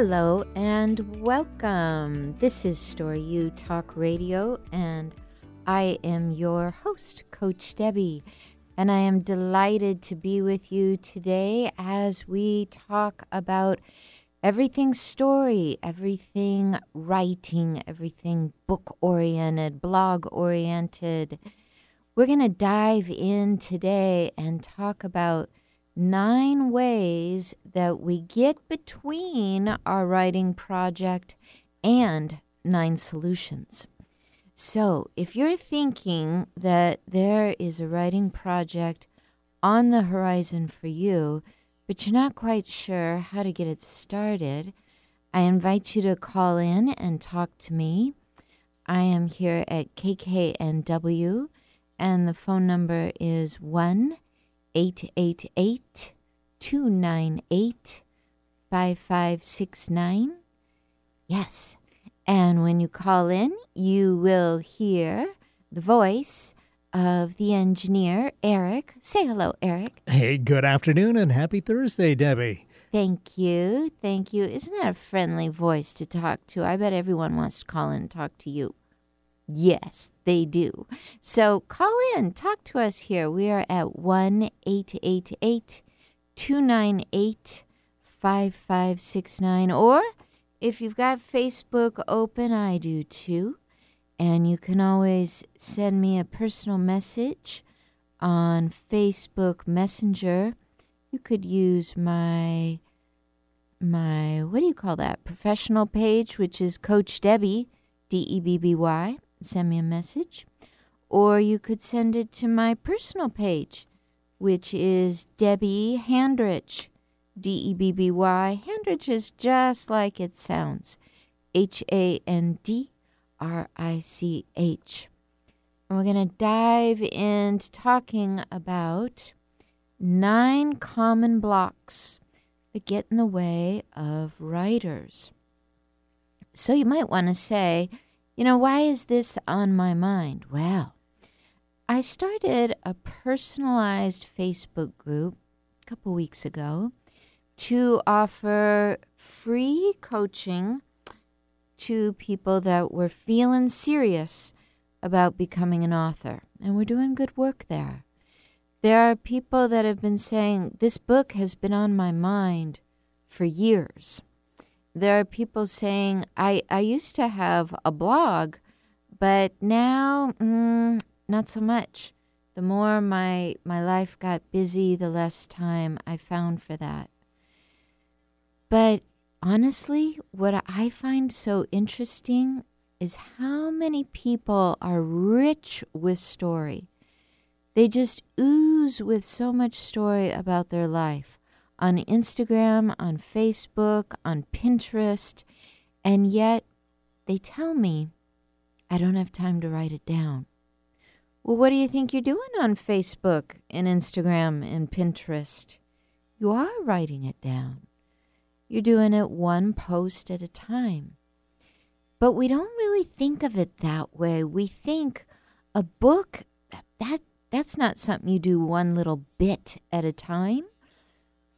Hello and welcome. This is Story U Talk Radio, and I am your host, Coach Debby. And I am delighted to be with you today as we talk about everything story, everything writing, everything book oriented, blog oriented. We're going to dive in today and talk about nine ways that we get between our writing project and nine solutions. So, if you're thinking that there is a writing project on the horizon for you, but you're not quite sure how to get it started, I invite you to call in and talk to me. I am here at KKNW, and the phone number is 1 888 298 5569. Yes. And when you call in, you will hear the voice of the engineer, Eric. Say hello, Eric. Hey, good afternoon and happy Thursday, Debby. Thank you. Thank you. Isn't that a friendly voice to talk to? I bet everyone wants to call in and talk to you. Yes, they do. So call in, talk to us here. We are at 1 888 298 5569. Or if you've got Facebook open, I do too. And you can always send me a personal message on Facebook Messenger. You could use my my what do you call that professional page, which is Coach Debby D E B B Y send me a message, or you could send it to my personal page, which is Debby Handrich, D E B B Y. Handrich is just like it sounds H A N D R I C H. And we're going to dive into talking about nine common blocks that get in the way of writers. So you might want to say, you know, why is this on my mind? Well, I started a personalized Facebook group a couple weeks ago to offer free coaching to people that were feeling serious about becoming an author. And we're doing good work there. There are people that have been saying, This book has been on my mind for years there are people saying, I, I used to have a blog, but now mm, not so much. The more my, my life got busy, the less time I found for that. But honestly, what I find so interesting is how many people are rich with story. They just ooze with so much story about their life on Instagram, on Facebook, on Pinterest, and yet they tell me I don't have time to write it down. Well, what do you think you're doing on Facebook and Instagram and Pinterest? You are writing it down. You're doing it one post at a time. But we don't really think of it that way. We think a book that that's not something you do one little bit at a time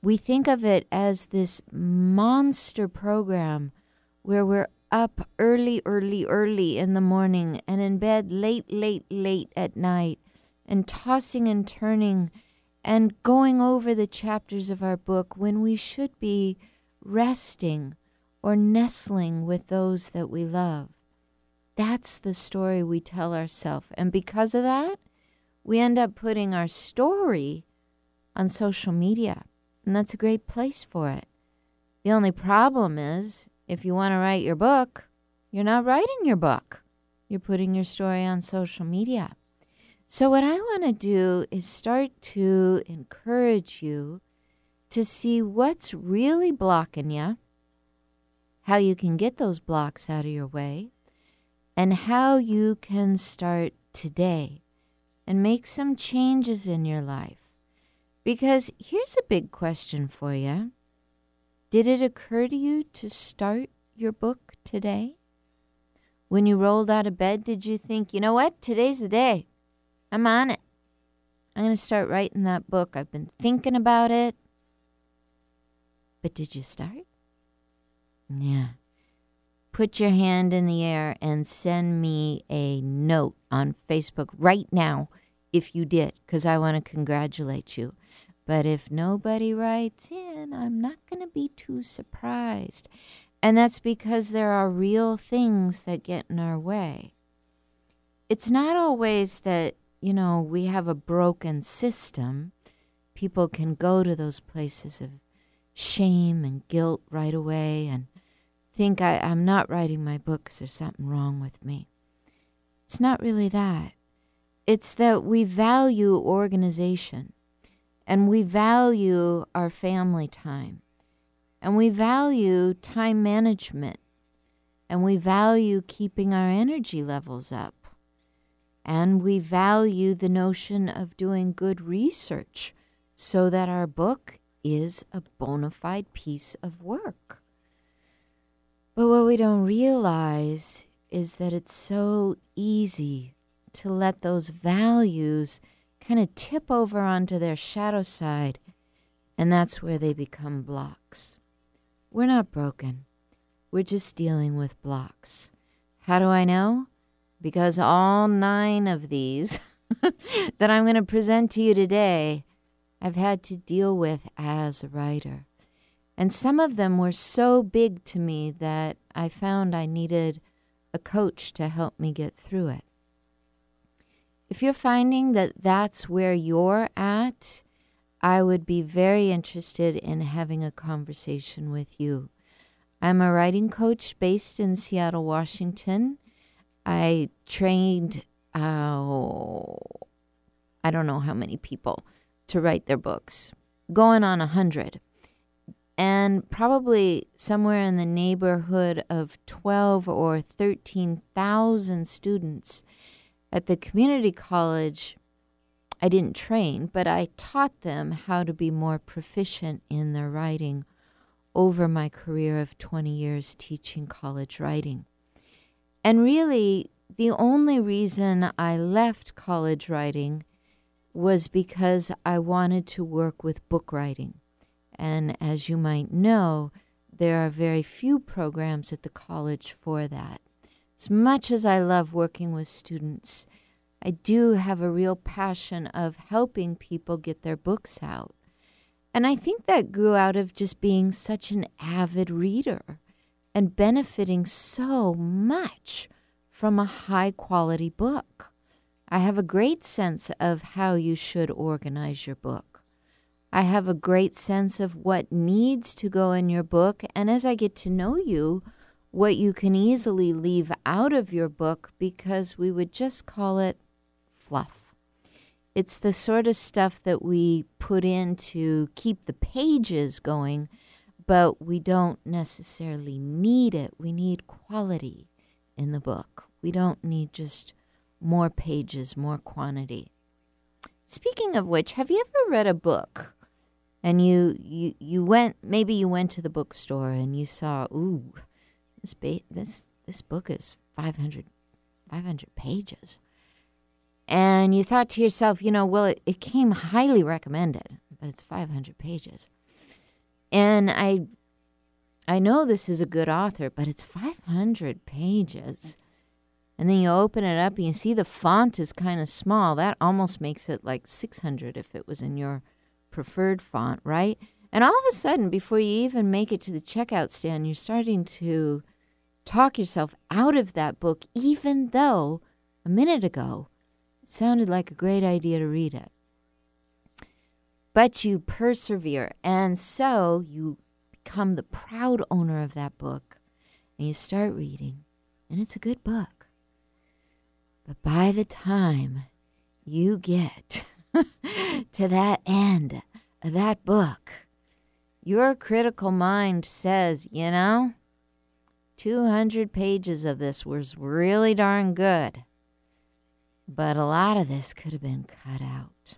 we think of it as this monster program where we're up early, early, early in the morning and in bed late, late, late at night and tossing and turning and going over the chapters of our book when we should be resting or nestling with those that we love. That's the story we tell ourselves. And because of that, we end up putting our story on social media and that's a great place for it. The only problem is if you want to write your book, you're not writing your book. You're putting your story on social media. So, what I want to do is start to encourage you to see what's really blocking you, how you can get those blocks out of your way, and how you can start today and make some changes in your life because here's a big question for you Did it occur to you to start your book today? When you rolled out of bed, did you think, you know what? Today's the day. I'm on it. I'm going to start writing that book. I've been thinking about it. But did you start? Yeah. Put your hand in the air and send me a note on Facebook right now if you did, because I want to congratulate you. But if nobody writes in, I'm not going to be too surprised. And that's because there are real things that get in our way. It's not always that, you know, we have a broken system. People can go to those places of shame and guilt right away and think I, I'm not writing my book because there's something wrong with me. It's not really that. It's that we value organization and we value our family time and we value time management and we value keeping our energy levels up and we value the notion of doing good research so that our book is a bona fide piece of work. But what we don't realize is that it's so easy to let those values kind of tip over onto their shadow side, and that's where they become blocks. We're not broken, we're just dealing with blocks. How do I know? Because all nine of these that I'm going to present to you today, I've had to deal with as a writer. And some of them were so big to me that I found I needed a coach to help me get through it. If you're finding that that's where you're at, I would be very interested in having a conversation with you. I'm a writing coach based in Seattle, Washington. I trained, uh, I don't know how many people to write their books, going on a hundred. And probably somewhere in the neighborhood of 12 or 13,000 students at the community college. I didn't train, but I taught them how to be more proficient in their writing over my career of 20 years teaching college writing. And really, the only reason I left college writing was because I wanted to work with book writing. And as you might know, there are very few programs at the college for that. As much as I love working with students, I do have a real passion of helping people get their books out. And I think that grew out of just being such an avid reader and benefiting so much from a high quality book. I have a great sense of how you should organize your book. I have a great sense of what needs to go in your book, and as I get to know you, what you can easily leave out of your book because we would just call it fluff. It's the sort of stuff that we put in to keep the pages going, but we don't necessarily need it. We need quality in the book. We don't need just more pages, more quantity. Speaking of which, have you ever read a book and you you you went maybe you went to the bookstore and you saw ooh this ba- this this book is 500 500 pages. And you thought to yourself, you know, well it, it came highly recommended, but it's 500 pages. And I I know this is a good author, but it's 500 pages and then you open it up and you see the font is kind of small. That almost makes it like 600 if it was in your preferred font, right? And all of a sudden, before you even make it to the checkout stand, you're starting to talk yourself out of that book, even though a minute ago it sounded like a great idea to read it. But you persevere, and so you become the proud owner of that book, and you start reading, and it's a good book. But by the time you get to that end of that book, your critical mind says, you know, 200 pages of this was really darn good, but a lot of this could have been cut out.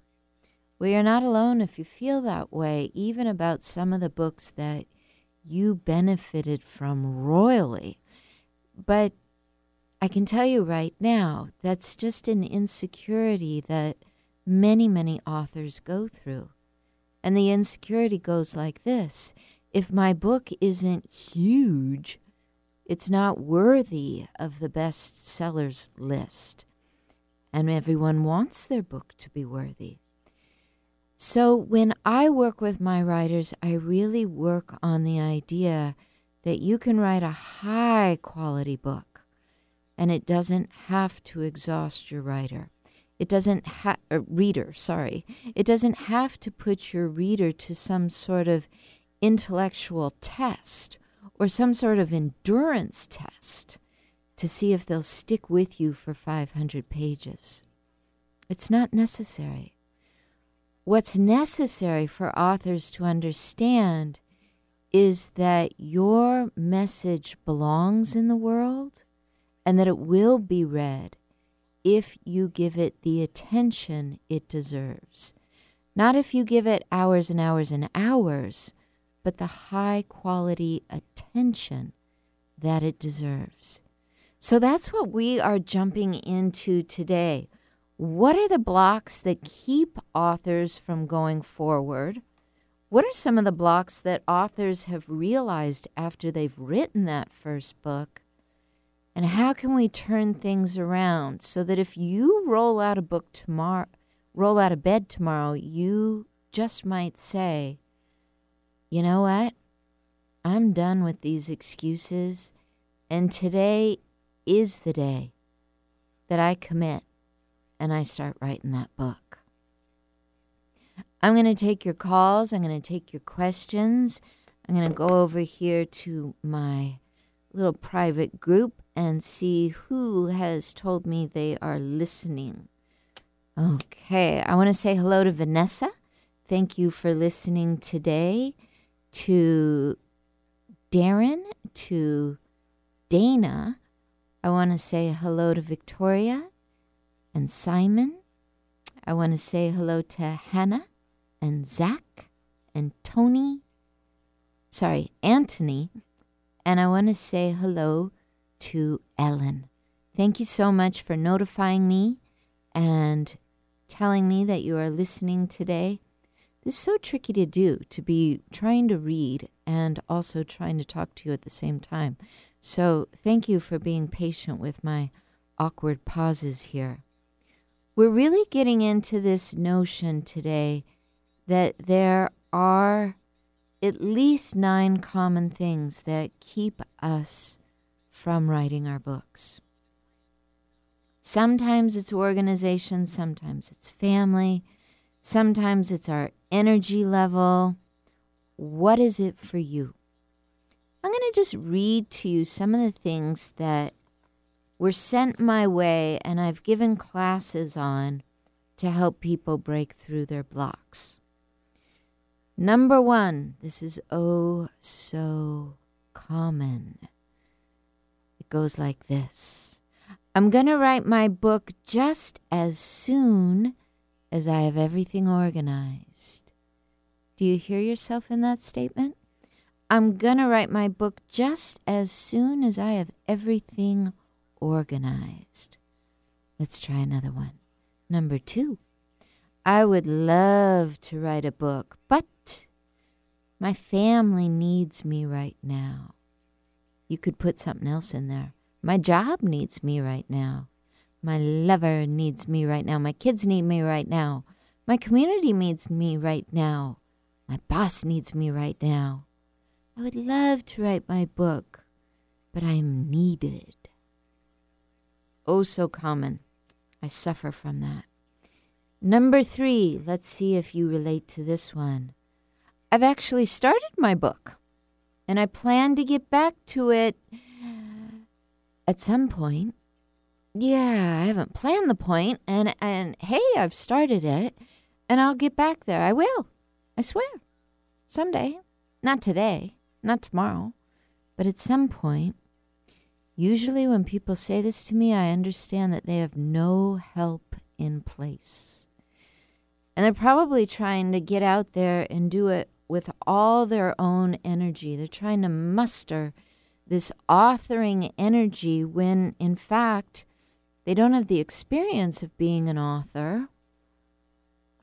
Well, you're not alone if you feel that way, even about some of the books that you benefited from royally. But I can tell you right now, that's just an insecurity that many, many authors go through. And the insecurity goes like this if my book isn't huge, it's not worthy of the bestsellers list. And everyone wants their book to be worthy. So when I work with my writers, I really work on the idea that you can write a high quality book and it doesn't have to exhaust your writer. It doesn't have uh, reader, sorry. It doesn't have to put your reader to some sort of intellectual test or some sort of endurance test to see if they'll stick with you for 500 pages. It's not necessary. What's necessary for authors to understand is that your message belongs in the world and that it will be read if you give it the attention it deserves. Not if you give it hours and hours and hours, but the high quality attention that it deserves. So that's what we are jumping into today. What are the blocks that keep authors from going forward? What are some of the blocks that authors have realized after they've written that first book? And how can we turn things around so that if you roll out a book tomorrow, roll out of bed tomorrow, you just might say, you know what? I'm done with these excuses, and today is the day that I commit and I start writing that book. I'm going to take your calls, I'm going to take your questions. I'm going to go over here to my little private group and see who has told me they are listening. Okay, I want to say hello to Vanessa. Thank you for listening today. To Darren, to Dana, I want to say hello to Victoria and Simon. I want to say hello to Hannah and Zach and Tony. Sorry, Anthony. And I want to say hello to Ellen. Thank you so much for notifying me and telling me that you are listening today. This is so tricky to do, to be trying to read and also trying to talk to you at the same time. So, thank you for being patient with my awkward pauses here. We're really getting into this notion today that there are at least nine common things that keep us from writing our books. Sometimes it's organization, sometimes it's family, sometimes it's our energy level. What is it for you? I'm going to just read to you some of the things that were sent my way and I've given classes on to help people break through their blocks. Number one, this is oh so common goes like this I'm going to write my book just as soon as I have everything organized. Do you hear yourself in that statement? I'm going to write my book just as soon as I have everything organized. Let's try another one. Number two, I would love to write a book, but my family needs me right now. You could put something else in there. My job needs me right now. My lover needs me right now. My kids need me right now. My community needs me right now. My boss needs me right now. I would love to write my book, but I am needed. Oh, so common. I suffer from that. Number three, let's see if you relate to this one. I've actually started my book and I plan to get back to it at some point. Yeah, I haven't planned the point, and and hey, I've started it, and I'll get back there. I will. I swear. Someday. Not today, not tomorrow, but at some point. Usually, when people say this to me, I understand that they have no help in place. And they're probably trying to get out there and do it with all their own energy. They're trying to muster this authoring energy when, in fact, they don't have the experience of being an author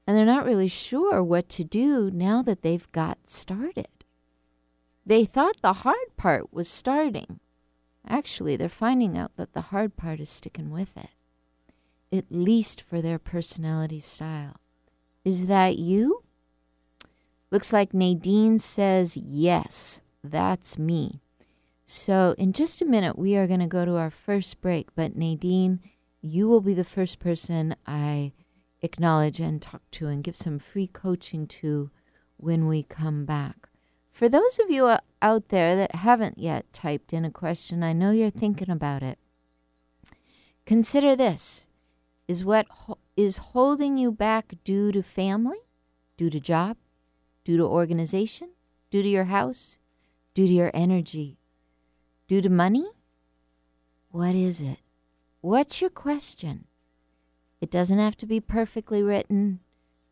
and they're not really sure what to do now that they've got started. They thought the hard part was starting. Actually, they're finding out that the hard part is sticking with it, at least for their personality style. Is that you? Looks like Nadine says yes, that's me. So, in just a minute, we are going to go to our first break. But, Nadine, you will be the first person I acknowledge and talk to and give some free coaching to when we come back. For those of you uh, out there that haven't yet typed in a question, I know you're thinking about it. Consider this is what ho- is holding you back due to family, due to job, due to organization, due to your house, due to your energy, Due to money? What is it? What's your question? It doesn't have to be perfectly written,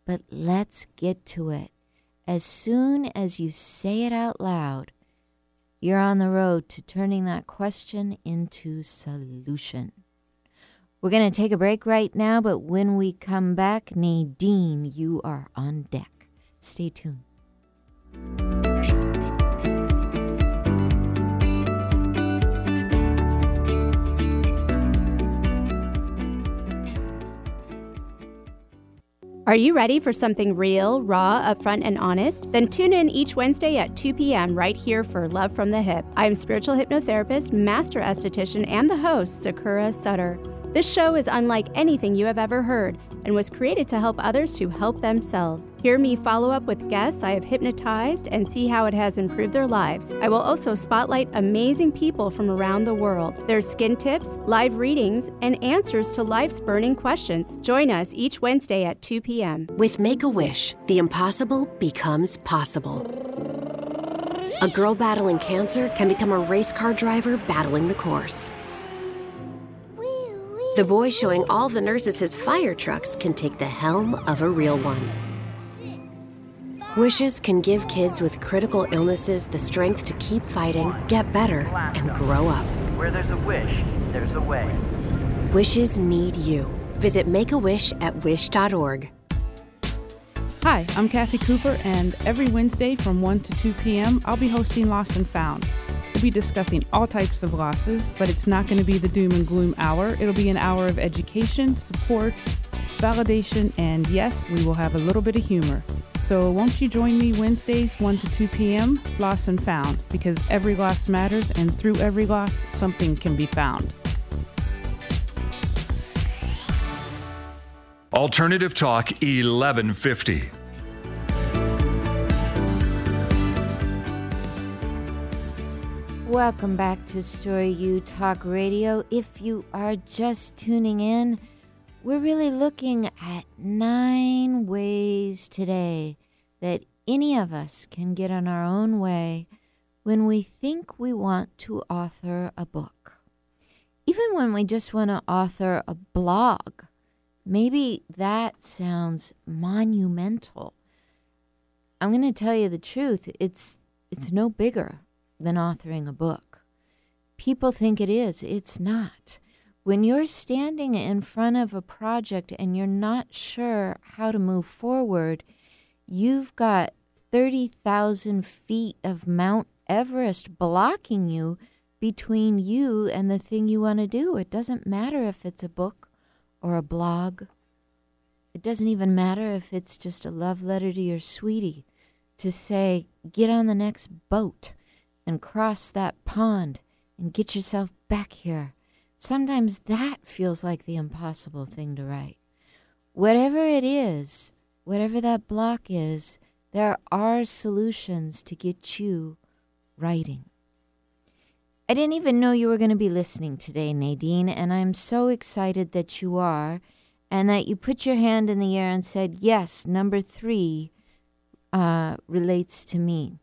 but let's get to it. As soon as you say it out loud, you're on the road to turning that question into solution. We're going to take a break right now, but when we come back, Nadine, you are on deck. Stay tuned. Are you ready for something real, raw, upfront, and honest? Then tune in each Wednesday at 2 p.m. right here for Love from the Hip. I am spiritual hypnotherapist, master esthetician, and the host, Sakura Sutter. This show is unlike anything you have ever heard and was created to help others to help themselves. Hear me follow up with guests I have hypnotized and see how it has improved their lives. I will also spotlight amazing people from around the world, their skin tips, live readings, and answers to life's burning questions. Join us each Wednesday at 2 p.m. With Make a Wish, the impossible becomes possible. A girl battling cancer can become a race car driver battling the course. The boy showing all the nurses his fire trucks can take the helm of a real one. Wishes can give kids with critical illnesses the strength to keep fighting, get better, and grow up. Where there's a wish, there's a way. Wishes need you. Visit Make a Wish at wish.org. Hi, I'm Kathy Cooper, and every Wednesday from 1 to 2 p.m., I'll be hosting Lost and Found. We'll be discussing all types of losses, but it's not going to be the doom and gloom hour. It'll be an hour of education, support, validation, and yes, we will have a little bit of humor. So won't you join me Wednesdays 1 to 2 p.m. Lost and Found because every loss matters and through every loss something can be found. Alternative Talk 1150. Welcome back to Story U Talk Radio. If you are just tuning in, we're really looking at nine ways today that any of us can get on our own way when we think we want to author a book. Even when we just want to author a blog, maybe that sounds monumental. I'm going to tell you the truth, it's it's no bigger than authoring a book. People think it is, it's not. When you're standing in front of a project and you're not sure how to move forward, you've got 30,000 feet of Mount Everest blocking you between you and the thing you want to do. It doesn't matter if it's a book or a blog. It doesn't even matter if it's just a love letter to your sweetie to say, get on the next boat and cross that pond and get yourself back here. Sometimes that feels like the impossible thing to write. Whatever it is, whatever that block is, there are solutions to get you writing. I didn't even know you were going to be listening today, Nadine, and I'm so excited that you are and that you put your hand in the air and said, Yes, number three uh, relates to me.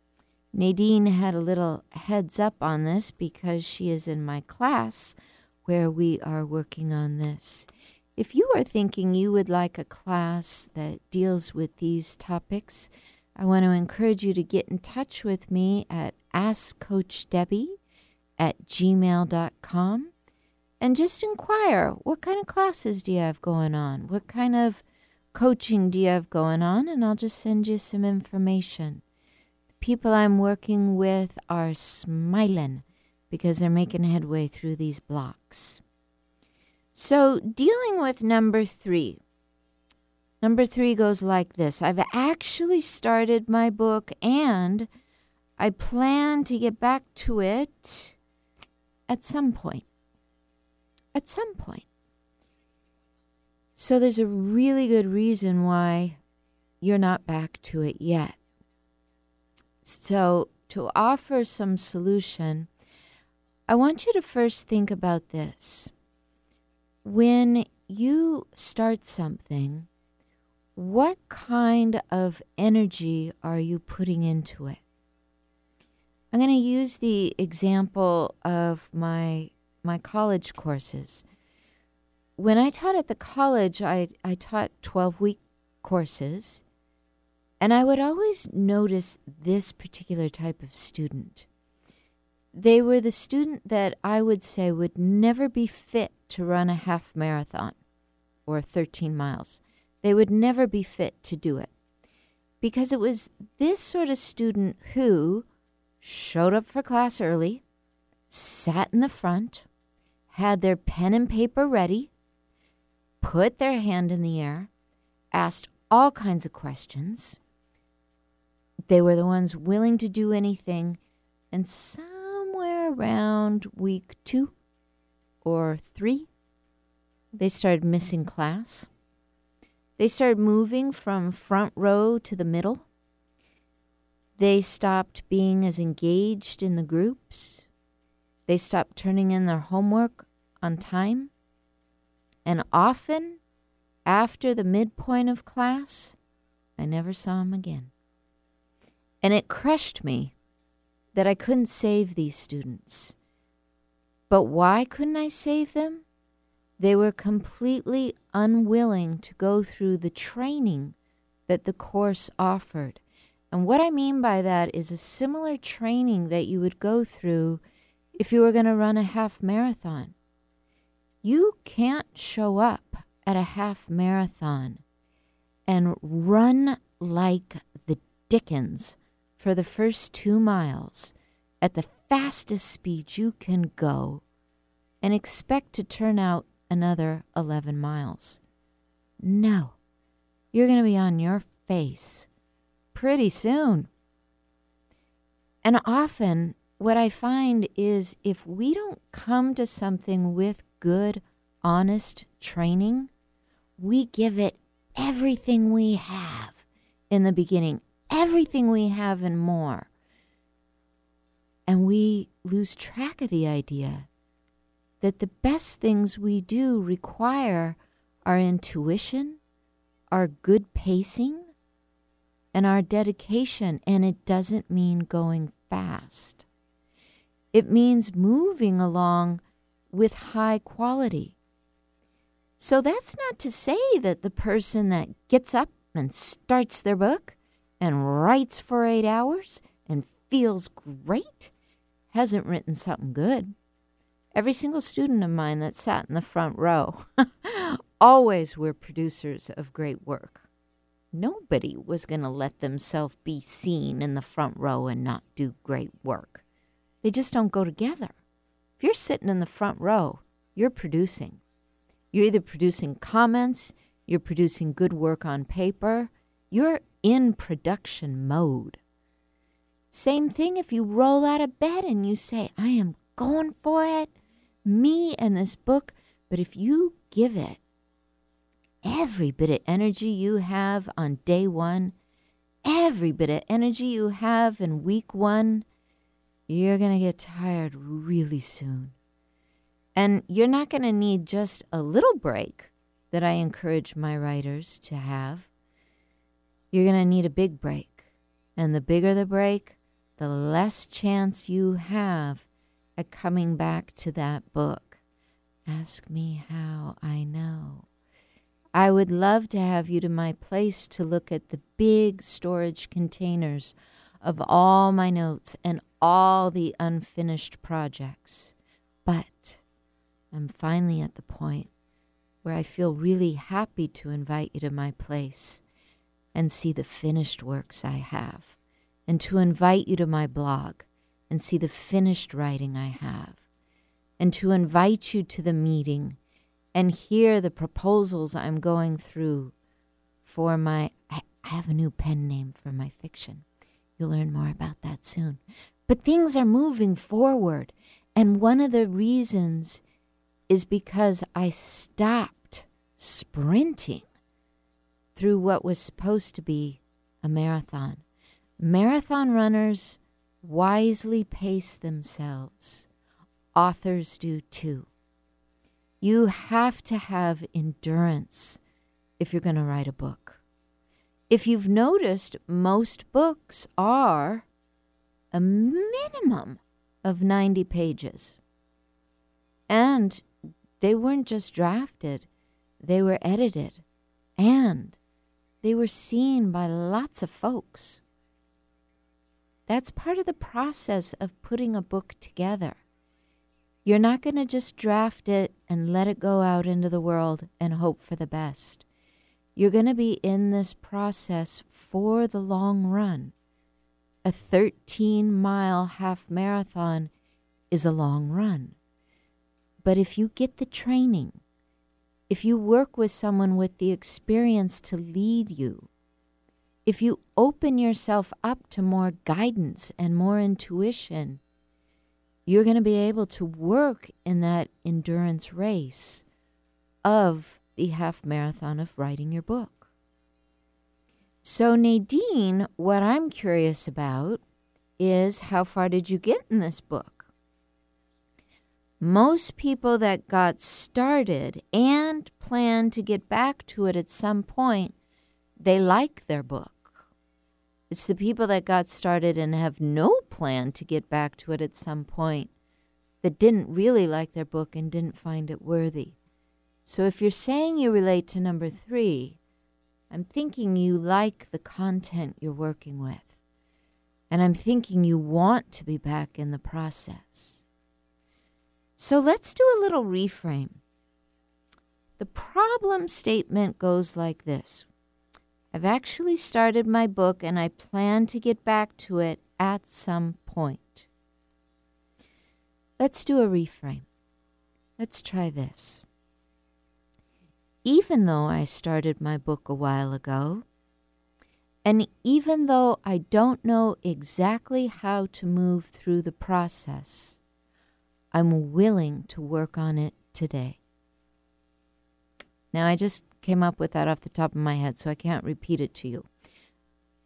Nadine had a little heads up on this because she is in my class where we are working on this. If you are thinking you would like a class that deals with these topics, I want to encourage you to get in touch with me at askcoachdebby at gmail.com and just inquire what kind of classes do you have going on? What kind of coaching do you have going on? And I'll just send you some information people I'm working with are smiling because they're making headway through these blocks. So, dealing with number three. Number three goes like this I've actually started my book and I plan to get back to it at some point. At some point. So, there's a really good reason why you're not back to it yet. So, to offer some solution, I want you to first think about this. When you start something, what kind of energy are you putting into it? I'm going to use the example of my my college courses. When I taught at the college, I, I taught 12 week courses, and I would always notice this particular type of student. They were the student that I would say would never be fit to run a half marathon or 13 miles. They would never be fit to do it. Because it was this sort of student who showed up for class early, sat in the front, had their pen and paper ready, put their hand in the air, asked all kinds of questions. They were the ones willing to do anything, and somewhere around week two or three, they started missing class. They started moving from front row to the middle. They stopped being as engaged in the groups. They stopped turning in their homework on time. And often, after the midpoint of class, I never saw them again. And it crushed me that I couldn't save these students. But why couldn't I save them? They were completely unwilling to go through the training that the course offered. And what I mean by that is a similar training that you would go through if you were going to run a half marathon. You can't show up at a half marathon and run like the Dickens for the first two miles at the fastest speed you can go and expect to turn out another 11 miles. No, you're going to be on your face pretty soon. And often, what I find is if we don't come to something with good, honest training, we give it everything we have in the beginning everything we have and more. And we lose track of the idea that the best things we do require our intuition, our good pacing, and our dedication. And it doesn't mean going fast, it means moving along with high quality. So that's not to say that the person that gets up and starts their book and writes for eight hours and feels great hasn't written something good. Every single student of mine that sat in the front row always were producers of great work. Nobody was going to let themselves be seen in the front row and not do great work. They just don't go together. If you're sitting in the front row, you're producing. You're either producing comments, you're producing good work on paper, you're in production mode. Same thing if you roll out of bed and you say, I am going for it, me and this book. But if you give it every bit of energy you have on day one, every bit of energy you have in week one, you're going to get tired really soon. And you're not going to need just a little break that I encourage my writers to have you're going to need a big break. And the bigger the break, the less chance you have at coming back to that book. Ask me how I know. I would love to have you to my place to look at the big storage containers of all my notes and all the unfinished projects. But I'm finally at the point where I feel really happy to invite you to my place and see the finished works I have and to invite you to my blog and see the finished writing I have, and to invite you to the meeting and hear the proposals I'm going through for my. I have a new pen name for my fiction. You'll learn more about that soon. But things are moving forward. And one of the reasons is because I stopped sprinting through what was supposed to be a marathon. Marathon runners wisely pace themselves. Authors do too. You have to have endurance if you're going to write a book. If you've noticed, most books are a minimum of 90 pages. And they weren't just drafted, they were edited. And they were seen by lots of folks. That's part of the process of putting a book together. You're not going to just draft it and let it go out into the world and hope for the best. You're going to be in this process for the long run. A 13 mile half marathon is a long run. But if you get the training, if you work with someone with the experience to lead you, if you open yourself up to more guidance and more intuition, you're going to be able to work in that endurance race of the half marathon of writing your book. So, Nadine, what I'm curious about is how far did you get in this book? Most people that got started and plan to get back to it at some point, they like their book. It's the people that got started and have no plan to get back to it at some point that didn't really like their book and didn't find it worthy. So if you're saying you relate to number three, I'm thinking you like the content you're working with. And I'm thinking you want to be back in the process. So let's do a little reframe. The problem statement goes like this I've actually started my book and I plan to get back to it at some point. Let's do a reframe. Let's try this even though I started my book a while ago, and even though I don't know exactly how to move through the process, I'm willing to work on it today. Now, I just came up with that off the top of my head, so I can't repeat it to you.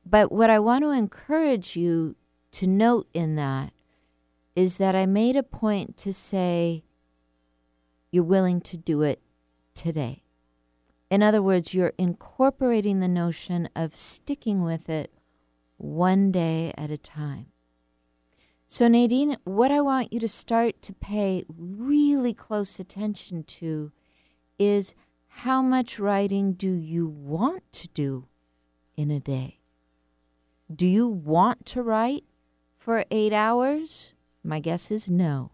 But what I want to encourage you to note in that is that I made a point to say, you're willing to do it today. In other words, you're incorporating the notion of sticking with it one day at a time. So, Nadine, what I want you to start to pay really close attention to is how much writing do you want to do in a day? Do you want to write for eight hours? My guess is no.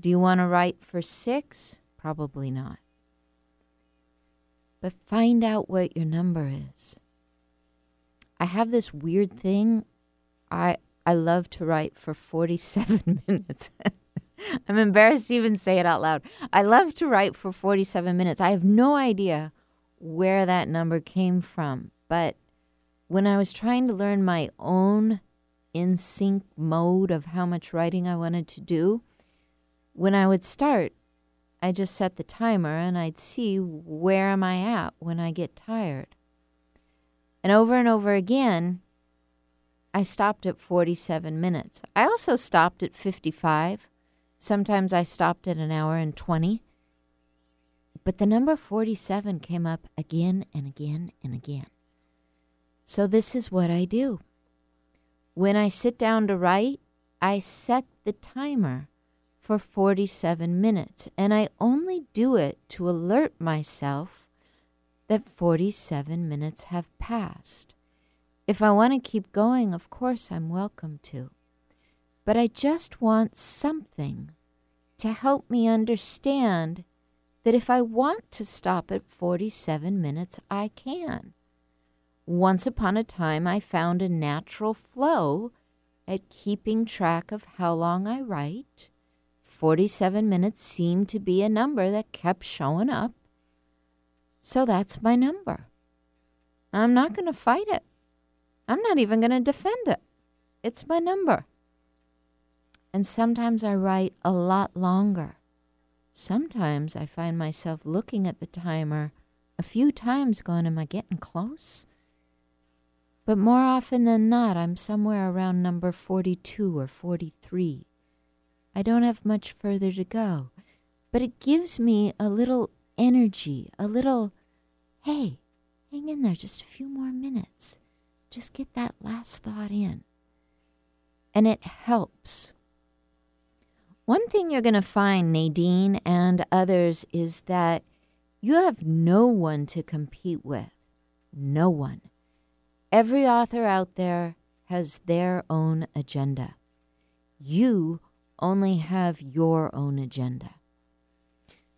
Do you want to write for six? Probably not but find out what your number is. I have this weird thing. I I love to write for 47 minutes. I'm embarrassed to even say it out loud. I love to write for 47 minutes. I have no idea where that number came from, but when I was trying to learn my own in sync mode of how much writing I wanted to do, when I would start, I just set the timer and I'd see where am I at when I get tired. And over and over again, I stopped at 47 minutes. I also stopped at 55. Sometimes I stopped at an hour and 20. But the number 47 came up again and again and again. So this is what I do. When I sit down to write, I set the timer for 47 minutes, and I only do it to alert myself that 47 minutes have passed. If I want to keep going, of course, I'm welcome to. But I just want something to help me understand that if I want to stop at 47 minutes, I can. once upon a time, I found a natural flow at keeping track of how long I write. 47 minutes seemed to be a number that kept showing up. So that's my number. I'm not going to fight it. I'm not even going to defend it. It's my number. And sometimes I write a lot longer. Sometimes I find myself looking at the timer a few times going, Am I getting close? But more often than not, I'm somewhere around number 42 or 43. I don't have much further to go, but it gives me a little energy, a little, hey, hang in there just a few more minutes. Just get that last thought in. And it helps. One thing you're going to find, Nadine and others, is that you have no one to compete with. No one. Every author out there has their own agenda. You only have your own agenda.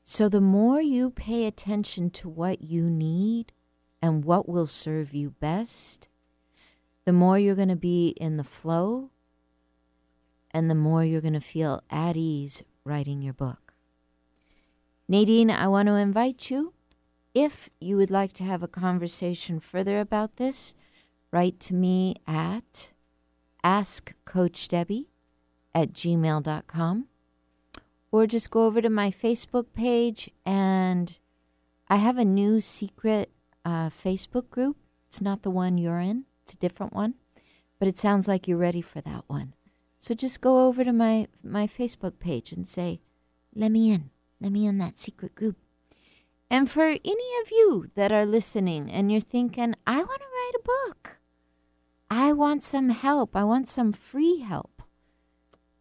So the more you pay attention to what you need and what will serve you best, the more you're going to be in the flow and the more you're going to feel at ease writing your book. Nadine, I want to invite you, if you would like to have a conversation further about this, write to me at askcoachdebby at gmail.com or just go over to my Facebook page and I have a new secret uh, Facebook group. It's not the one you're in, it's a different one, but it sounds like you're ready for that one. So just go over to my, my Facebook page and say, let me in. Let me in that secret group. And for any of you that are listening and you're thinking, I want to write a book, I want some help, I want some free help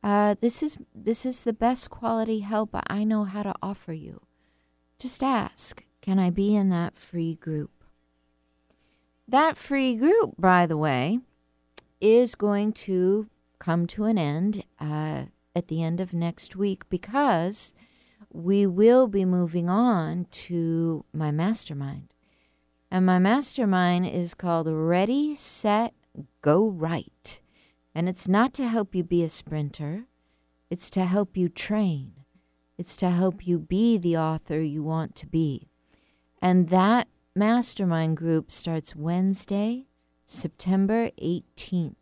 uh, this is this is the best quality help I know how to offer you. Just ask, can I be in that free group? That free group, by the way, is going to come to an end uh, at the end of next week because we will be moving on to my mastermind. And my mastermind is called Ready, Set, Go Write. And it's not to help you be a sprinter, it's to help you train, it's to help you be the author you want to be. And that mastermind group starts Wednesday, September 18th.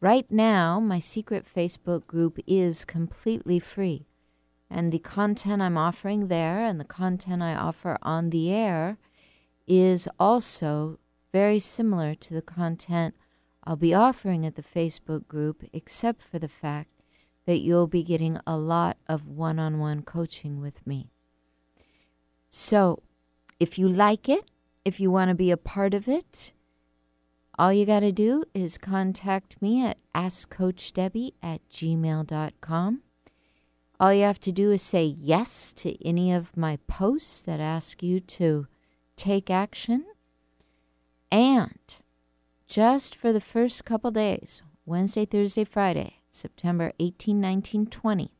Right now, my secret Facebook group is completely free. And the content I'm offering there and the content I offer on the air is also very similar to the content I'll be offering at the Facebook group, except for the fact that you'll be getting a lot of one on one coaching with me. So, if you like it, if you want to be a part of it, all you got to do is contact me at askcoachdebby at gmail.com. All you have to do is say yes to any of my posts that ask you to take action. And just for the first couple days Wednesday, Thursday, Friday, September 18, 19, 20.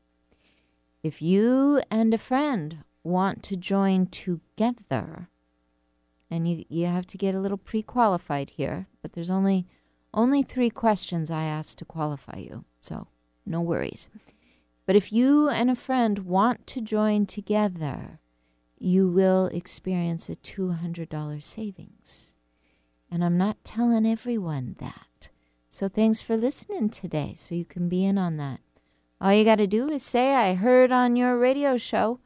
If you and a friend want to join together, and you, you have to get a little pre qualified here, but there's only only three questions I ask to qualify you, so no worries. But if you and a friend want to join together, you will experience a $200 savings. And I'm not telling everyone that. So thanks for listening today so you can be in on that. All you got to do is say, I heard on your radio show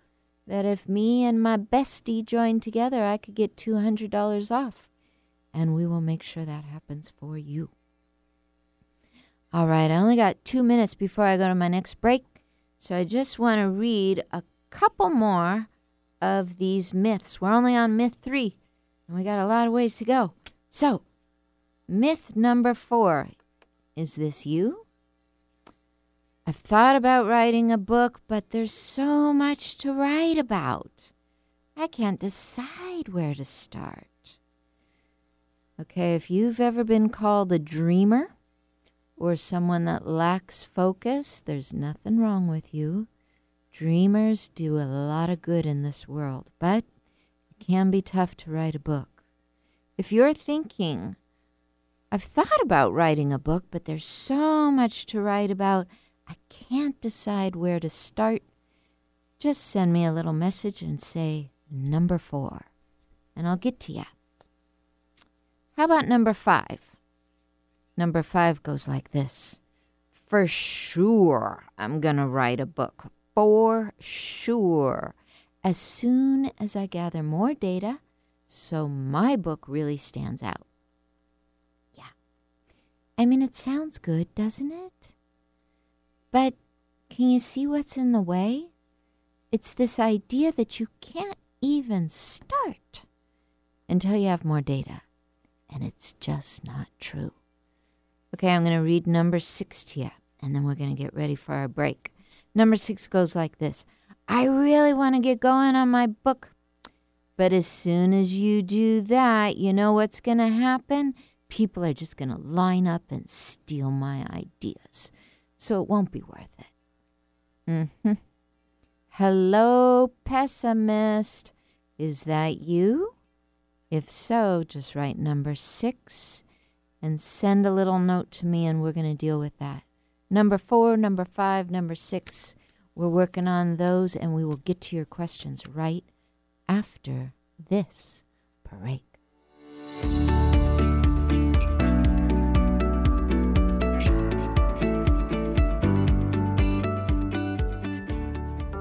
that if me and my bestie joined together, I could get $200 off. And we will make sure that happens for you. All right, I only got two minutes before I go to my next break. So I just want to read a couple more of these myths. We're only on myth three, and we got a lot of ways to go. So, myth number four is this you? I've thought about writing a book, but there's so much to write about. I can't decide where to start. Okay, if you've ever been called a dreamer or someone that lacks focus, there's nothing wrong with you. Dreamers do a lot of good in this world, but it can be tough to write a book. If you're thinking, I've thought about writing a book, but there's so much to write about, I can't decide where to start, just send me a little message and say number four, and I'll get to you. How about number five? Number five goes like this For sure, I'm going to write a book. For sure. As soon as I gather more data, so my book really stands out. Yeah. I mean, it sounds good, doesn't it? But can you see what's in the way? It's this idea that you can't even start until you have more data. And it's just not true. Okay, I'm going to read number six to you, and then we're going to get ready for our break. Number six goes like this I really want to get going on my book. But as soon as you do that, you know what's going to happen? People are just going to line up and steal my ideas. So it won't be worth it. Mm-hmm. Hello, pessimist. Is that you? If so, just write number six and send a little note to me, and we're going to deal with that. Number four, number five, number six, we're working on those, and we will get to your questions right after this break.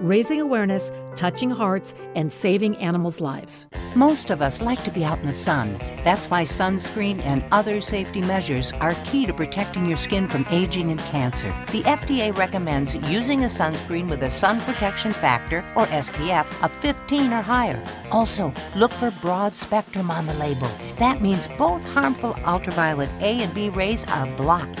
raising awareness, touching hearts, and saving animals' lives. Most of us like to be out in the sun. That's why sunscreen and other safety measures are key to protecting your skin from aging and cancer. The FDA recommends using a sunscreen with a sun protection factor, or SPF, of 15 or higher. Also, look for broad spectrum on the label. That means both harmful ultraviolet A and B rays are blocked.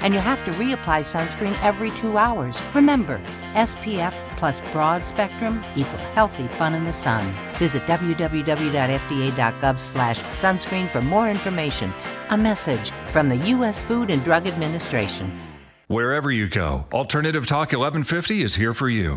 And you have to reapply sunscreen every two hours. Remember, SPF plus broad spectrum equal healthy fun in the sun. Visit www.fda.gov slash sunscreen for more information. A message from the U.S. Food and Drug Administration. Wherever you go, Alternative Talk 1150 is here for you.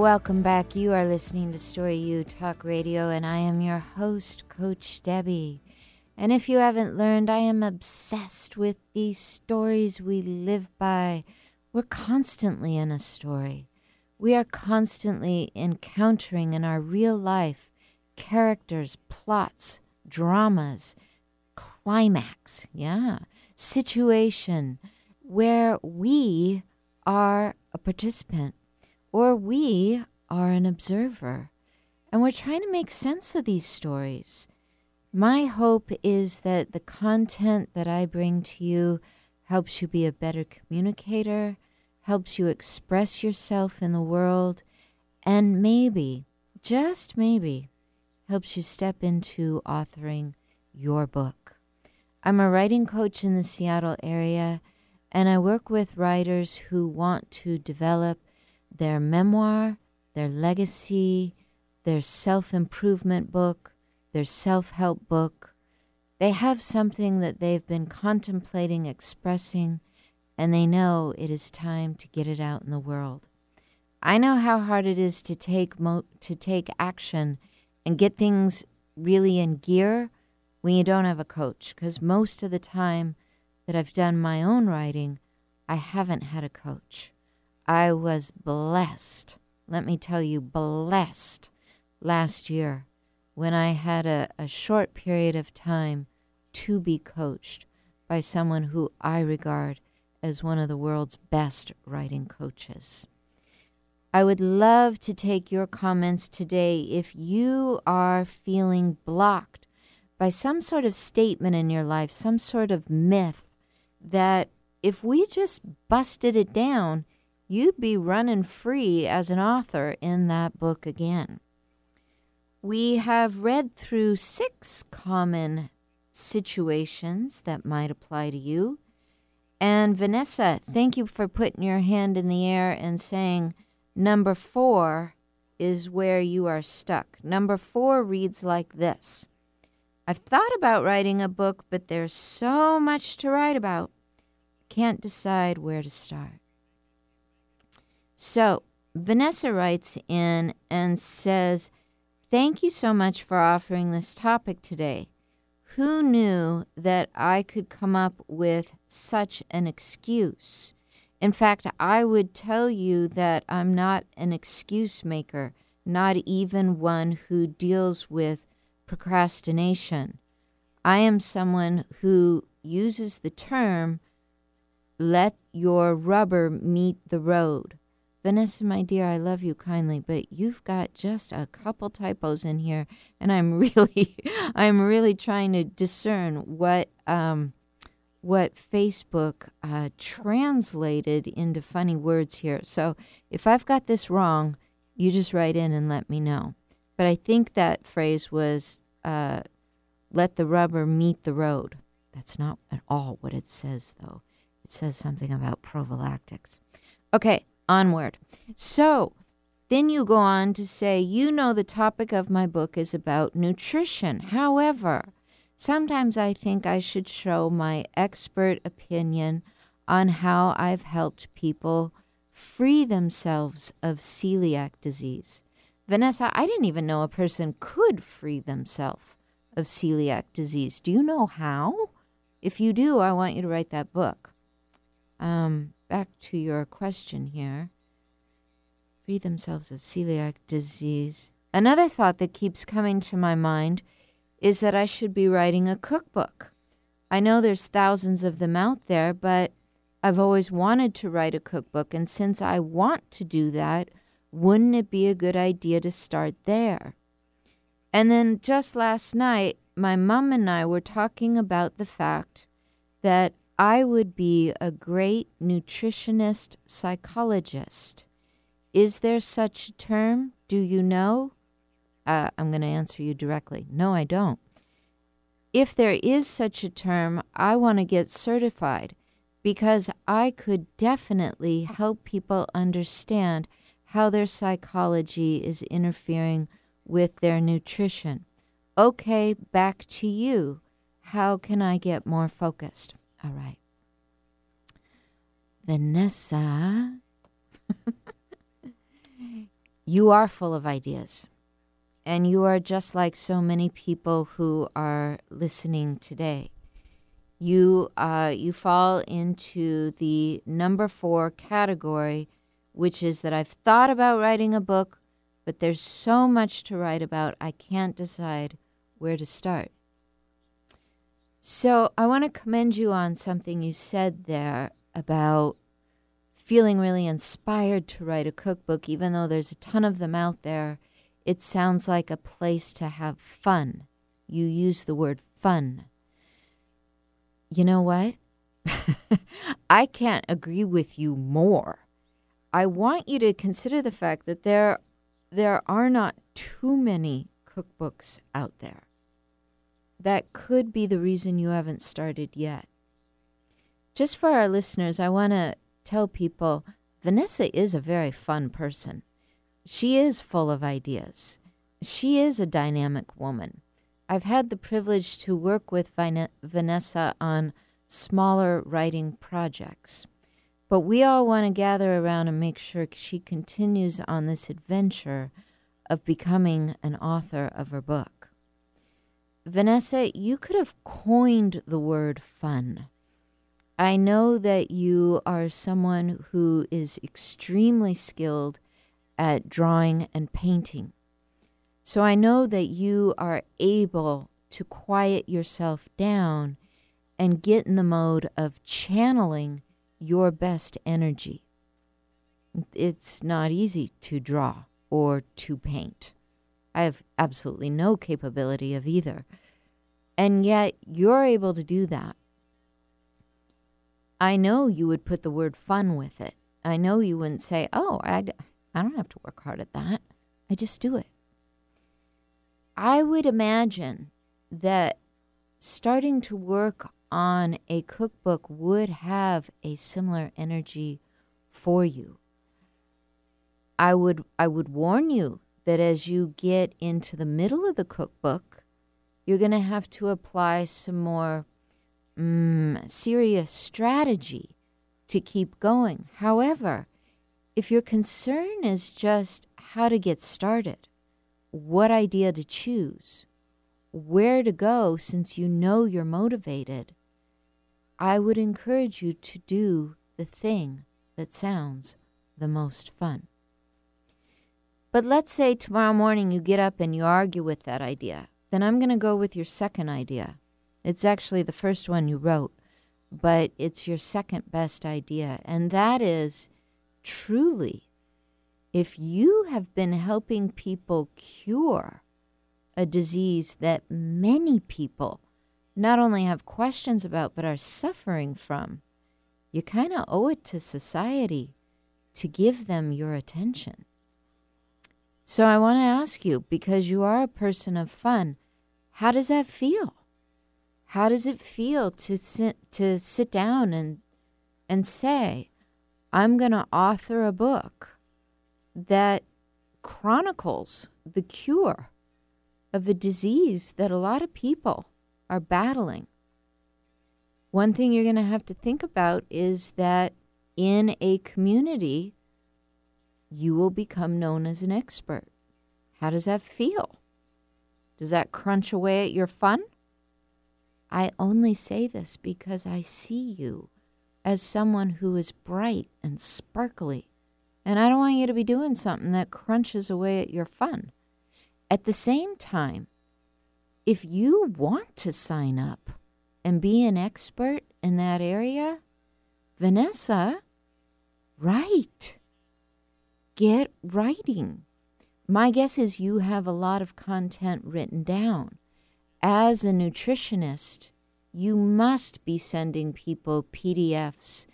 Welcome back. You are listening to Story U Talk Radio, and I am your host, Coach Debby. And if you haven't learned, I am obsessed with these stories we live by. We're constantly in a story. We are constantly encountering in our real life characters, plots, dramas, climax, yeah, situation where we are a participant or we are an observer. And we're trying to make sense of these stories. My hope is that the content that I bring to you helps you be a better communicator, helps you express yourself in the world, and maybe, just maybe, helps you step into authoring your book. I'm a writing coach in the Seattle area, and I work with writers who want to develop their memoir, their legacy, their self improvement book, their self help book. They have something that they've been contemplating expressing, and they know it is time to get it out in the world. I know how hard it is to take mo- to take action and get things really in gear when you don't have a coach because most of the time that I've done my own writing, I haven't had a coach. I was blessed, let me tell you, blessed last year when I had a, a short period of time to be coached by someone who I regard as one of the world's best writing coaches. I would love to take your comments today if you are feeling blocked by some sort of statement in your life, some sort of myth that if we just busted it down, you'd be running free as an author in that book again. We have read through six common situations that might apply to you. And Vanessa, thank you for putting your hand in the air and saying, Number four is where you are stuck. Number four reads like this I've thought about writing a book, but there's so much to write about. Can't decide where to start. So, Vanessa writes in and says, Thank you so much for offering this topic today. Who knew that I could come up with such an excuse? In fact, I would tell you that I'm not an excuse maker, not even one who deals with procrastination. I am someone who uses the term, let your rubber meet the road. Vanessa, my dear, I love you kindly, but you've got just a couple typos in here, and I'm really, I'm really trying to discern what um, what Facebook uh, translated into funny words here. So if I've got this wrong, you just write in and let me know. But I think that phrase was uh, let the rubber meet the road. That's not at all what it says, though. It says something about prophylactics. Okay, onward. So then you go on to say, you know, the topic of my book is about nutrition. However, Sometimes I think I should show my expert opinion on how I've helped people free themselves of celiac disease. Vanessa, I didn't even know a person could free themselves of celiac disease. Do you know how? If you do, I want you to write that book. Um, back to your question here. Free themselves of celiac disease. Another thought that keeps coming to my mind is that I should be writing a cookbook. I know there's thousands of them out there, but I've always wanted to write a cookbook. And since I want to do that, wouldn't it be a good idea to start there? And then just last night, my mom and I were talking about the fact that I would be a great nutritionist psychologist. Is there such a term? Do you know? Uh, I'm going to answer you directly. No, I don't. If there is such a term, I want to get certified because I could definitely help people understand how their psychology is interfering with their nutrition. Okay, back to you. How can I get more focused? All right. Vanessa, you are full of ideas. And you are just like so many people who are listening today. You, uh, you fall into the number four category, which is that I've thought about writing a book, but there's so much to write about, I can't decide where to start. So I want to commend you on something you said there about feeling really inspired to write a cookbook, even though there's a ton of them out there it sounds like a place to have fun. You use the word fun. You know what? I can't agree with you more. I want you to consider the fact that there there are not too many cookbooks out there. That could be the reason you haven't started yet. Just for our listeners, I want to tell people Vanessa is a very fun person she is full of ideas. She is a dynamic woman. I've had the privilege to work with Vanessa on smaller writing projects. But we all want to gather around and make sure she continues on this adventure of becoming an author of her book. Vanessa, you could have coined the word fun. I know that you are someone who is extremely skilled at drawing and painting. So I know that you are able to quiet yourself down and get in the mode of channeling your best energy. It's not easy to draw or to paint. I have absolutely no capability of either. And yet you're able to do that. I know you would put the word fun with it. I know you wouldn't say, oh, I, I don't have to work hard at that. I just do it. I would imagine that starting to work on a cookbook would have a similar energy for you. I would I would warn you that as you get into the middle of the cookbook, you're going to have to apply some more mm, serious strategy to keep going. However, if your concern is just how to get started, what idea to choose, where to go since you know you're motivated, I would encourage you to do the thing that sounds the most fun. But let's say tomorrow morning you get up and you argue with that idea. Then I'm going to go with your second idea. It's actually the first one you wrote, but it's your second best idea. And that is truly, if you have been helping people cure a disease that many people not only have questions about, but are suffering from, you kind of owe it to society to give them your attention. So I want to ask you, because you are a person of fun, how does that feel? How does it feel to sit, to sit down and and say, I'm going to author a book that chronicles the cure of a disease that a lot of people are battling? One thing you're going to have to think about is that in a community you will become known as an expert. How does that feel? Does that crunch away at your fun? I only say this because I see you as someone who is bright and sparkly, and I don't want you to be doing something that crunches away at your fun. At the same time, if you want to sign up and be an expert in that area, Vanessa, write get writing. My guess is you have a lot of content written down. As a nutritionist, you must be sending people PDFs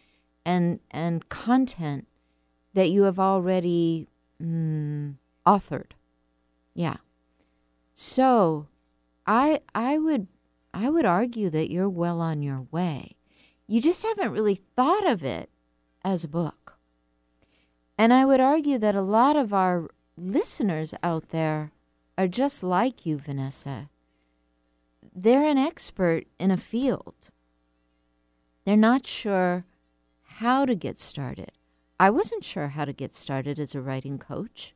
and and content that you have already mm, authored. Yeah. So, I I would I would argue that you're well on your way. You just haven't really thought of it as a book. And I would argue that a lot of our listeners out there are just like you, Vanessa. They're an expert in a field. They're not sure how to get started. I wasn't sure how to get started as a writing coach.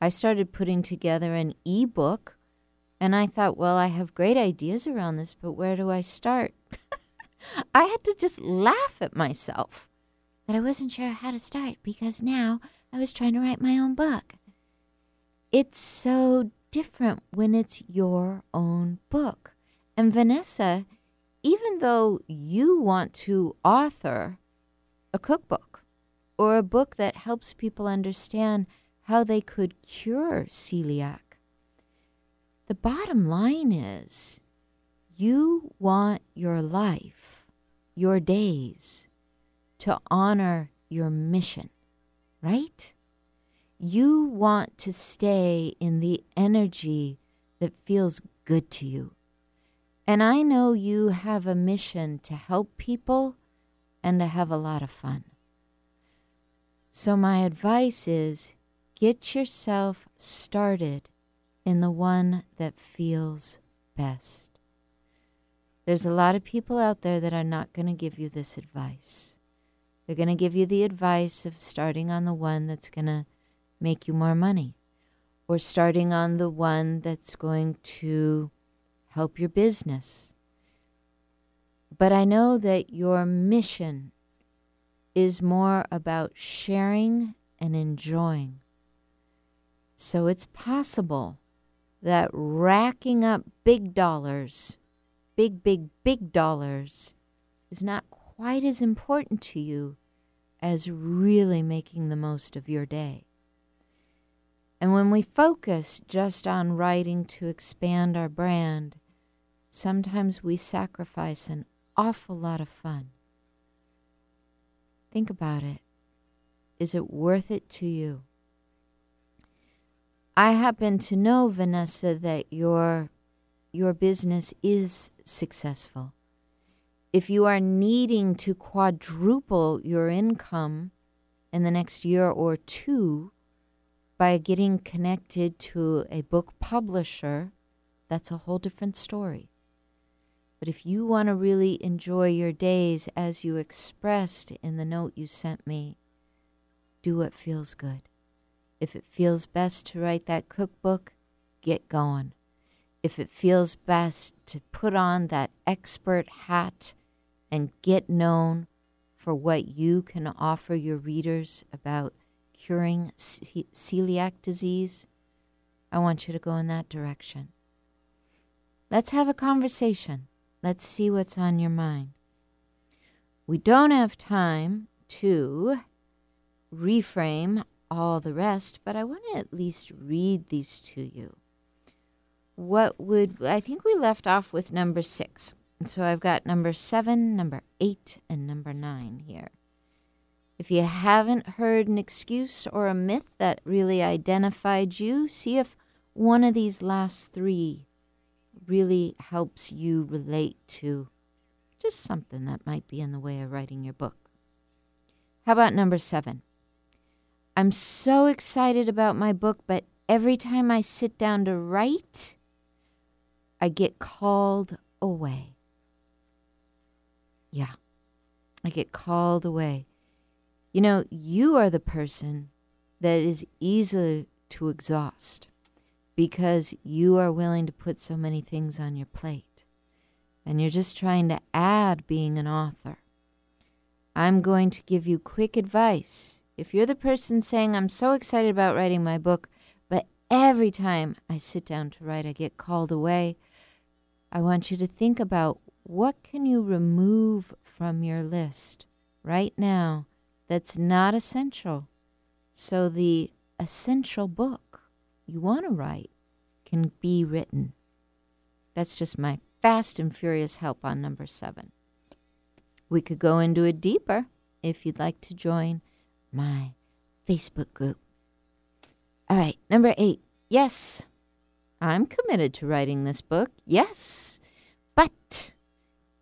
I started putting together an ebook and I thought, well, I have great ideas around this, but where do I start? I had to just laugh at myself that I wasn't sure how to start because now I was trying to write my own book. It's so different when it's your own book. And Vanessa, even though you want to author a cookbook or a book that helps people understand how they could cure celiac, the bottom line is you want your life, your days, to honor your mission, right? You want to stay in the energy that feels good to you. And I know you have a mission to help people and to have a lot of fun. So, my advice is get yourself started in the one that feels best. There's a lot of people out there that are not going to give you this advice. They're going to give you the advice of starting on the one that's going to make you more money or starting on the one that's going to help your business. But I know that your mission is more about sharing and enjoying. So it's possible that racking up big dollars, big, big, big dollars, is not quite as important to you as really making the most of your day. And when we focus just on writing to expand our brand, sometimes we sacrifice an awful lot of fun. Think about it. Is it worth it to you? I happen to know, Vanessa, that your your business is successful. If you are needing to quadruple your income in the next year or two by getting connected to a book publisher, that's a whole different story. But if you want to really enjoy your days as you expressed in the note you sent me, do what feels good. If it feels best to write that cookbook, get going. If it feels best to put on that expert hat and get known for what you can offer your readers about curing ce- celiac disease, I want you to go in that direction. Let's have a conversation. Let's see what's on your mind. We don't have time to reframe all the rest, but I want to at least read these to you. What would I think we left off with number six? And so I've got number seven, number eight, and number nine here. If you haven't heard an excuse or a myth that really identified you, see if one of these last three really helps you relate to just something that might be in the way of writing your book. How about number seven? I'm so excited about my book, but every time I sit down to write, I get called away. Yeah, I get called away. You know, you are the person that is easy to exhaust because you are willing to put so many things on your plate and you're just trying to add being an author. I'm going to give you quick advice. If you're the person saying, I'm so excited about writing my book, but every time I sit down to write, I get called away, I want you to think about what can you remove from your list right now that's not essential so the essential book you want to write can be written. That's just my fast and furious help on number seven. We could go into it deeper if you'd like to join my Facebook group. All right, number eight. Yes, I'm committed to writing this book. Yes, but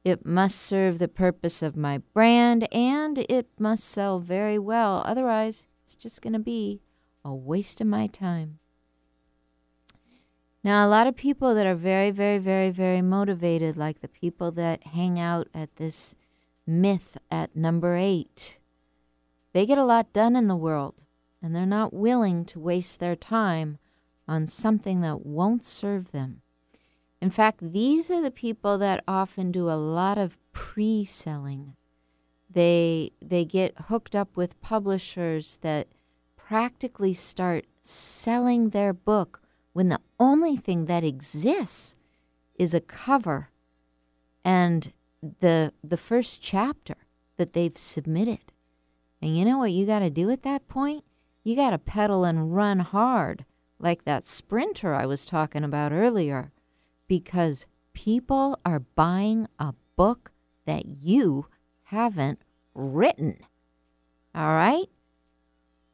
it must serve the purpose of my brand and it must sell very well. Otherwise, it's just going to be a waste of my time. Now, a lot of people that are very, very, very, very motivated, like the people that hang out at this myth at number eight, they get a lot done in the world and they're not willing to waste their time on something that won't serve them. In fact, these are the people that often do a lot of pre-selling. They they get hooked up with publishers that practically start selling their book when the only thing that exists is a cover and the the first chapter that they've submitted. And you know what you got to do at that point? You got to pedal and run hard like that sprinter I was talking about earlier because people are buying a book that you haven't written. All right?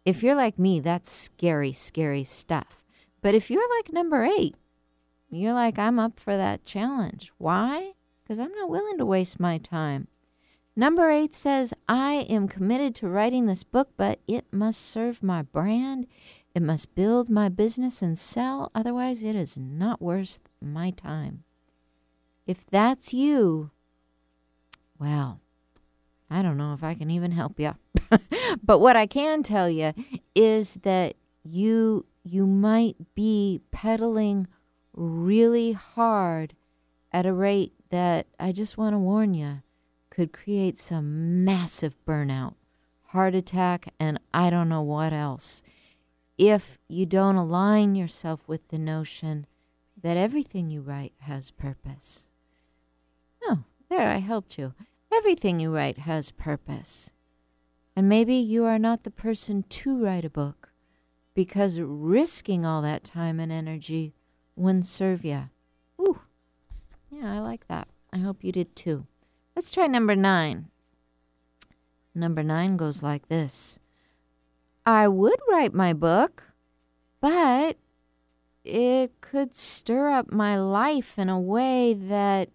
If you're like me, that's scary, scary stuff. But if you're like number eight, you're like, I'm up for that challenge. Why? Because I'm not willing to waste my time. Number eight says, I am committed to writing this book, but it must serve my brand. It must build my business and sell. Otherwise, it is not worth my time. If that's you, well, I don't know if I can even help you. but what I can tell you is that you you might be pedaling really hard at a rate that I just want to warn you could create some massive burnout, heart attack, and I don't know what else if you don't align yourself with the notion that everything you write has purpose. Oh, there, I helped you. Everything you write has purpose. And maybe you are not the person to write a book because risking all that time and energy wouldn't serve you. Ooh, yeah, I like that. I hope you did too. Let's try number nine. Number nine goes like this I would write my book, but it could stir up my life in a way that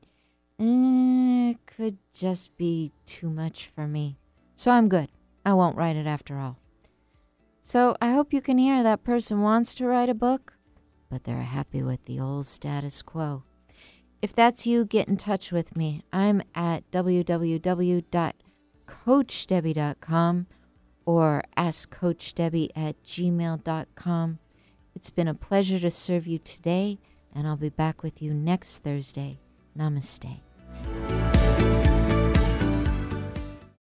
eh, could just be too much for me. So I'm good. I won't write it after all. So I hope you can hear that person wants to write a book, but they're happy with the old status quo. If that's you, get in touch with me. I'm at www.coachdebby.com or askcoachdebby at gmail.com. It's been a pleasure to serve you today, and I'll be back with you next Thursday. Namaste.